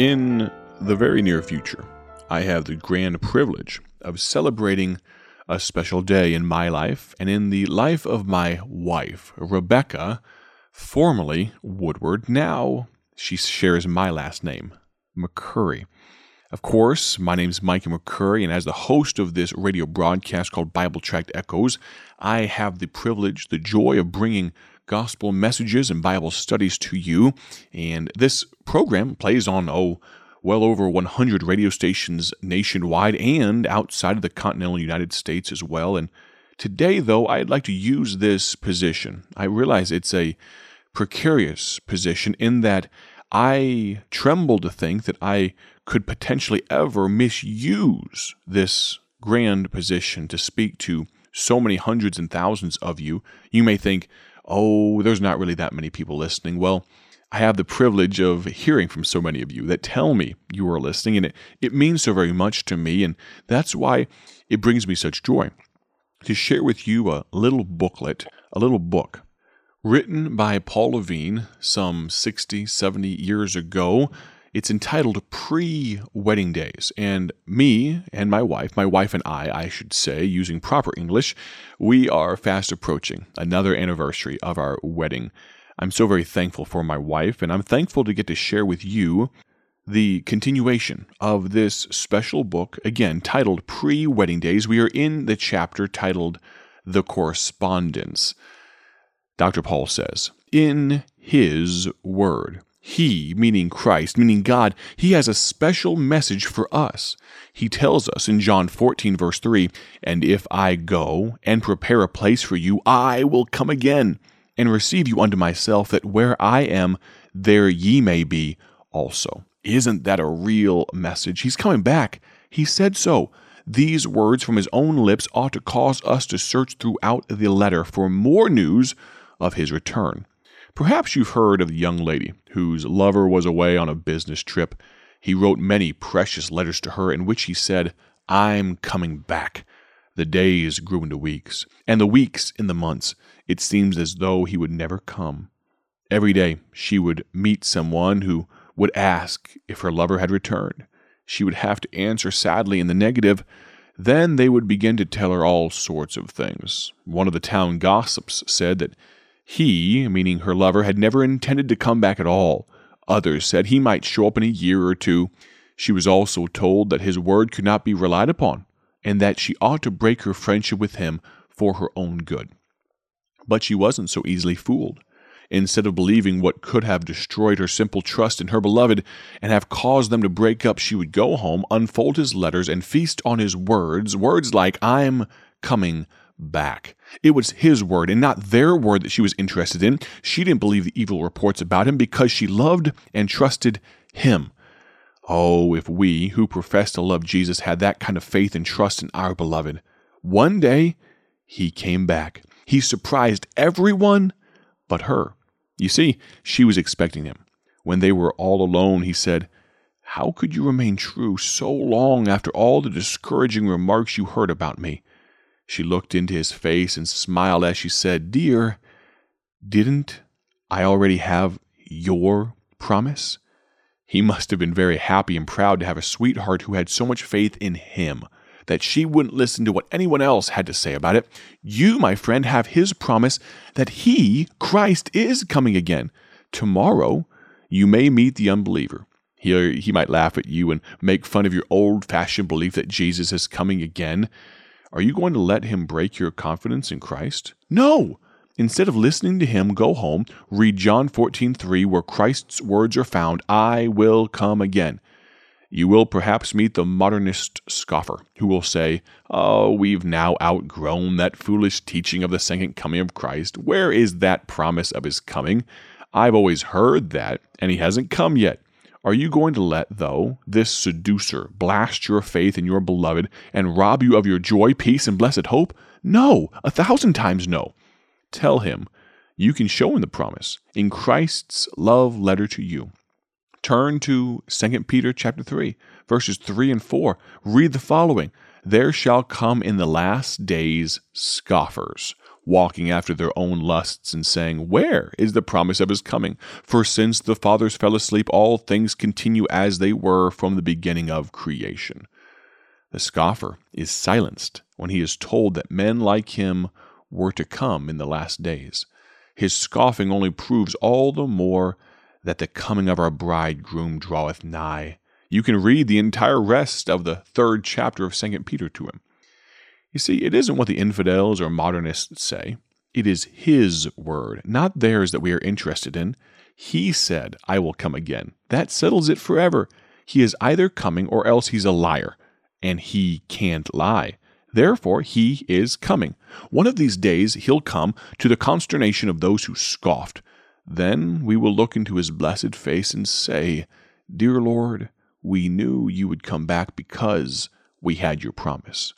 In the very near future, I have the grand privilege of celebrating a special day in my life and in the life of my wife, Rebecca, formerly Woodward. Now she shares my last name, McCurry. Of course, my name is Mikey McCurry, and as the host of this radio broadcast called Bible Tract Echoes, I have the privilege, the joy of bringing gospel messages and Bible studies to you. And this program plays on, oh, well over 100 radio stations nationwide and outside of the continental United States as well. And today, though, I'd like to use this position. I realize it's a precarious position in that I tremble to think that I could potentially ever misuse this grand position to speak to so many hundreds and thousands of you. You may think, oh, there's not really that many people listening. Well, I have the privilege of hearing from so many of you that tell me you are listening, and it, it means so very much to me, and that's why it brings me such joy to share with you a little booklet, a little book written by Paul Levin some 60, 70 years ago. It's entitled Pre Wedding Days. And me and my wife, my wife and I, I should say, using proper English, we are fast approaching another anniversary of our wedding. I'm so very thankful for my wife, and I'm thankful to get to share with you the continuation of this special book, again titled Pre Wedding Days. We are in the chapter titled The Correspondence. Dr. Paul says, In His Word, He, meaning Christ, meaning God, He has a special message for us. He tells us in John 14, verse 3, And if I go and prepare a place for you, I will come again and receive you unto myself, that where I am, there ye may be also. Isn't that a real message? He's coming back. He said so. These words from his own lips ought to cause us to search throughout the letter for more news of his return. Perhaps you've heard of the young lady whose lover was away on a business trip. He wrote many precious letters to her in which he said, I'm coming back. The days grew into weeks, and the weeks into months. It seems as though he would never come. Every day she would meet someone who would ask if her lover had returned. She would have to answer sadly in the negative. Then they would begin to tell her all sorts of things. One of the town gossips said that he, meaning her lover, had never intended to come back at all. Others said he might show up in a year or two. She was also told that his word could not be relied upon, and that she ought to break her friendship with him for her own good. But she wasn't so easily fooled. Instead of believing what could have destroyed her simple trust in her beloved and have caused them to break up, she would go home, unfold his letters, and feast on his words, words like, I'm coming back. It was his word and not their word that she was interested in. She didn't believe the evil reports about him because she loved and trusted him. Oh, if we who profess to love Jesus had that kind of faith and trust in our beloved. One day, he came back. He surprised everyone but her. You see, she was expecting him. When they were all alone, he said, How could you remain true so long after all the discouraging remarks you heard about me? She looked into his face and smiled as she said, Dear, didn't I already have your promise? He must have been very happy and proud to have a sweetheart who had so much faith in him that she wouldn't listen to what anyone else had to say about it. You, my friend, have his promise that he, Christ, is coming again. Tomorrow, you may meet the unbeliever. He, he might laugh at you and make fun of your old fashioned belief that Jesus is coming again. Are you going to let him break your confidence in Christ? No! Instead of listening to him, go home, read John 14:3 where Christ's words are found I will come again. You will perhaps meet the modernist scoffer who will say, Oh, we've now outgrown that foolish teaching of the second coming of Christ. Where is that promise of his coming? I've always heard that, and he hasn't come yet. Are you going to let, though, this seducer blast your faith in your beloved and rob you of your joy, peace, and blessed hope? No, a thousand times no. Tell him you can show him the promise in Christ's love letter to you. Turn to 2 Peter chapter 3, verses 3 and 4. Read the following There shall come in the last days scoffers, walking after their own lusts and saying, Where is the promise of his coming? For since the fathers fell asleep, all things continue as they were from the beginning of creation. The scoffer is silenced when he is told that men like him were to come in the last days. His scoffing only proves all the more that the coming of our bridegroom draweth nigh. You can read the entire rest of the third chapter of Second Peter to him. You see, it isn't what the infidels or modernists say. It is His word, not theirs, that we are interested in. He said, I will come again. That settles it forever. He is either coming or else he's a liar, and he can't lie. Therefore, he is coming. One of these days he'll come to the consternation of those who scoffed. Then we will look into his blessed face and say, Dear Lord, we knew you would come back because we had your promise.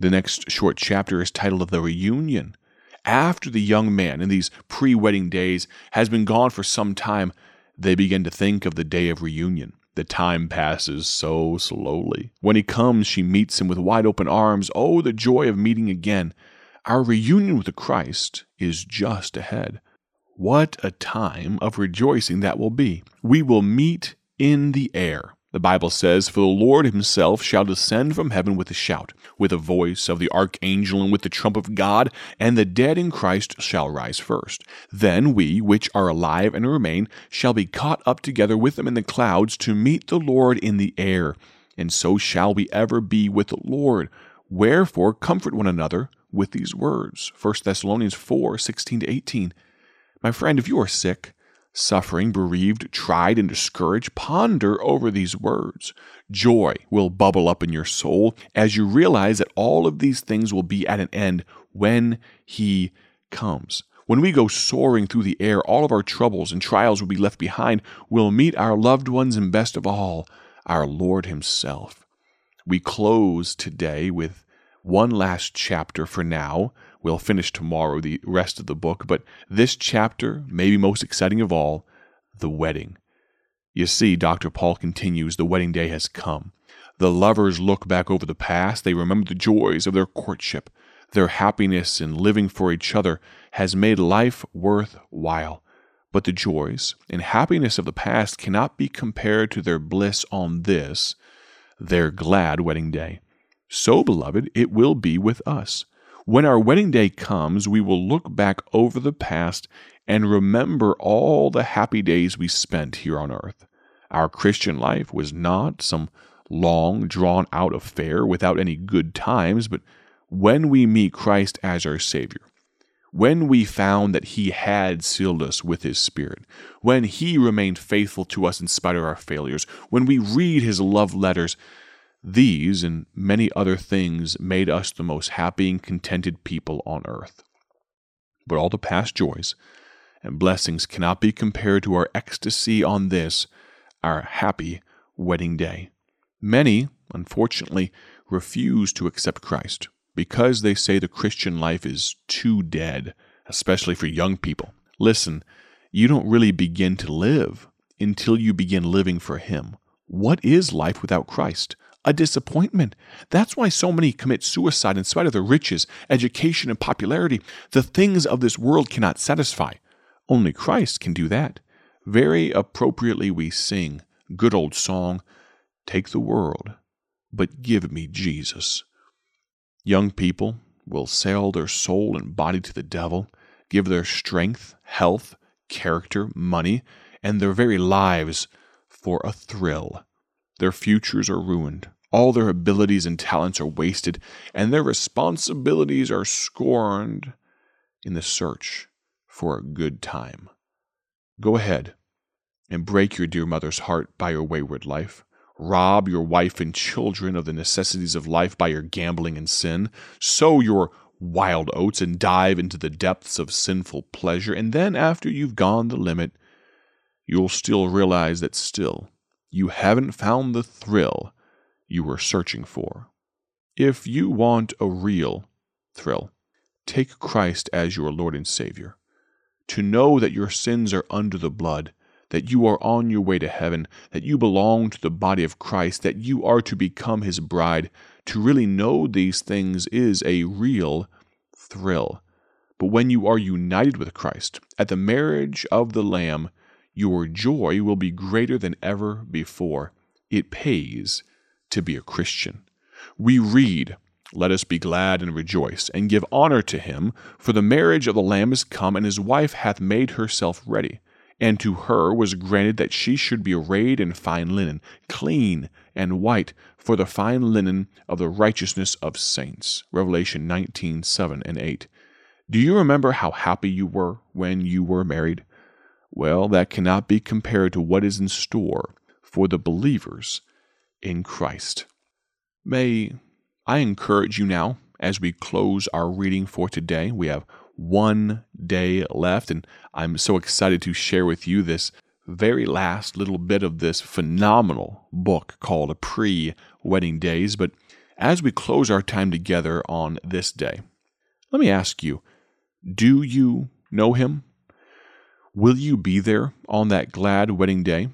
The next short chapter is titled The Reunion. After the young man in these pre wedding days has been gone for some time, they begin to think of the day of reunion. The time passes so slowly. When he comes, she meets him with wide open arms. Oh, the joy of meeting again. Our reunion with the Christ is just ahead. What a time of rejoicing that will be. We will meet in the air. The Bible says, For the Lord himself shall descend from heaven with a shout, with the voice of the archangel, and with the trump of God, and the dead in Christ shall rise first. Then we, which are alive and remain, shall be caught up together with them in the clouds to meet the Lord in the air. And so shall we ever be with the Lord. Wherefore, comfort one another with these words. 1 Thessalonians 4 16 to 18. My friend, if you are sick, suffering, bereaved, tried, and discouraged, ponder over these words. Joy will bubble up in your soul as you realize that all of these things will be at an end when He comes. When we go soaring through the air, all of our troubles and trials will be left behind. We'll meet our loved ones and best of all, our Lord Himself. We close today with one last chapter for now We'll finish tomorrow the rest of the book, but this chapter, maybe most exciting of all, the wedding. You see, Dr. Paul continues, the wedding day has come. The lovers look back over the past, they remember the joys of their courtship. Their happiness in living for each other has made life worth while. But the joys and happiness of the past cannot be compared to their bliss on this, their glad wedding day. So, beloved, it will be with us. When our wedding day comes, we will look back over the past and remember all the happy days we spent here on earth. Our Christian life was not some long, drawn out affair without any good times, but when we meet Christ as our Savior, when we found that He had sealed us with His Spirit, when He remained faithful to us in spite of our failures, when we read His love letters, these and many other things made us the most happy and contented people on earth. But all the past joys and blessings cannot be compared to our ecstasy on this, our happy wedding day. Many, unfortunately, refuse to accept Christ because they say the Christian life is too dead, especially for young people. Listen, you don't really begin to live until you begin living for Him. What is life without Christ? A disappointment. That's why so many commit suicide in spite of their riches, education, and popularity. The things of this world cannot satisfy. Only Christ can do that. Very appropriately, we sing, good old song, Take the world, but give me Jesus. Young people will sell their soul and body to the devil, give their strength, health, character, money, and their very lives for a thrill. Their futures are ruined. All their abilities and talents are wasted, and their responsibilities are scorned in the search for a good time. Go ahead and break your dear mother's heart by your wayward life. Rob your wife and children of the necessities of life by your gambling and sin. Sow your wild oats and dive into the depths of sinful pleasure. And then, after you've gone the limit, you'll still realize that still you haven't found the thrill you were searching for. If you want a real thrill, take Christ as your Lord and Savior. To know that your sins are under the blood, that you are on your way to heaven, that you belong to the body of Christ, that you are to become his bride, to really know these things is a real thrill. But when you are united with Christ at the marriage of the Lamb, your joy will be greater than ever before. It pays to be a Christian. We read, Let us be glad and rejoice, and give honor to him, for the marriage of the Lamb is come, and his wife hath made herself ready. And to her was granted that she should be arrayed in fine linen, clean and white, for the fine linen of the righteousness of saints. Revelation 19 7 and 8. Do you remember how happy you were when you were married? Well, that cannot be compared to what is in store for the believers in Christ. May I encourage you now as we close our reading for today. We have one day left, and I'm so excited to share with you this very last little bit of this phenomenal book called A Pre Wedding Days. But as we close our time together on this day, let me ask you do you know him? Will you be there on that glad wedding day?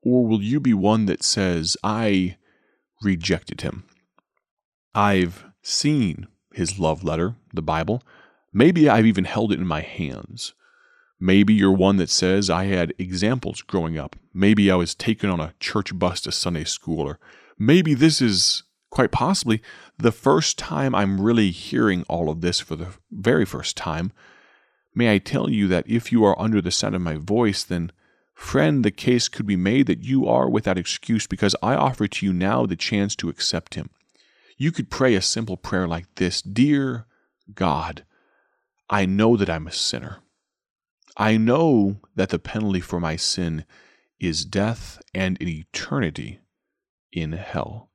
Or will you be one that says, I rejected him? I've seen his love letter, the Bible. Maybe I've even held it in my hands. Maybe you're one that says, I had examples growing up. Maybe I was taken on a church bus to Sunday school. Or maybe this is quite possibly the first time I'm really hearing all of this for the very first time. May I tell you that if you are under the sound of my voice, then, friend, the case could be made that you are without excuse because I offer to you now the chance to accept Him. You could pray a simple prayer like this Dear God, I know that I'm a sinner. I know that the penalty for my sin is death and an eternity in hell.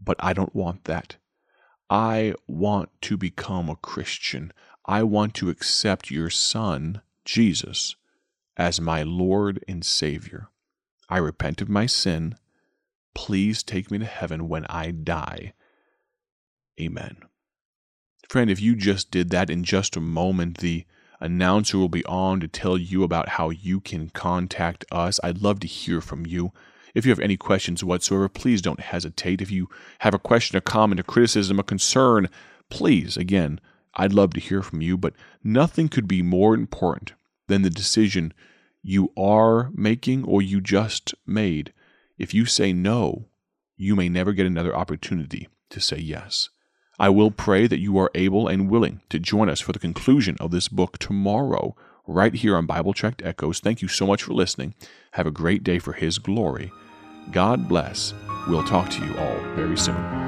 But I don't want that. I want to become a Christian. I want to accept your Son, Jesus, as my Lord and Savior. I repent of my sin. Please take me to heaven when I die. Amen. Friend, if you just did that in just a moment, the announcer will be on to tell you about how you can contact us. I'd love to hear from you. If you have any questions whatsoever, please don't hesitate. If you have a question, a comment, a criticism, a concern, please, again, I'd love to hear from you. But nothing could be more important than the decision you are making or you just made. If you say no, you may never get another opportunity to say yes. I will pray that you are able and willing to join us for the conclusion of this book tomorrow, right here on Bible Tract Echoes. Thank you so much for listening. Have a great day for His glory. God bless. We'll talk to you all very soon.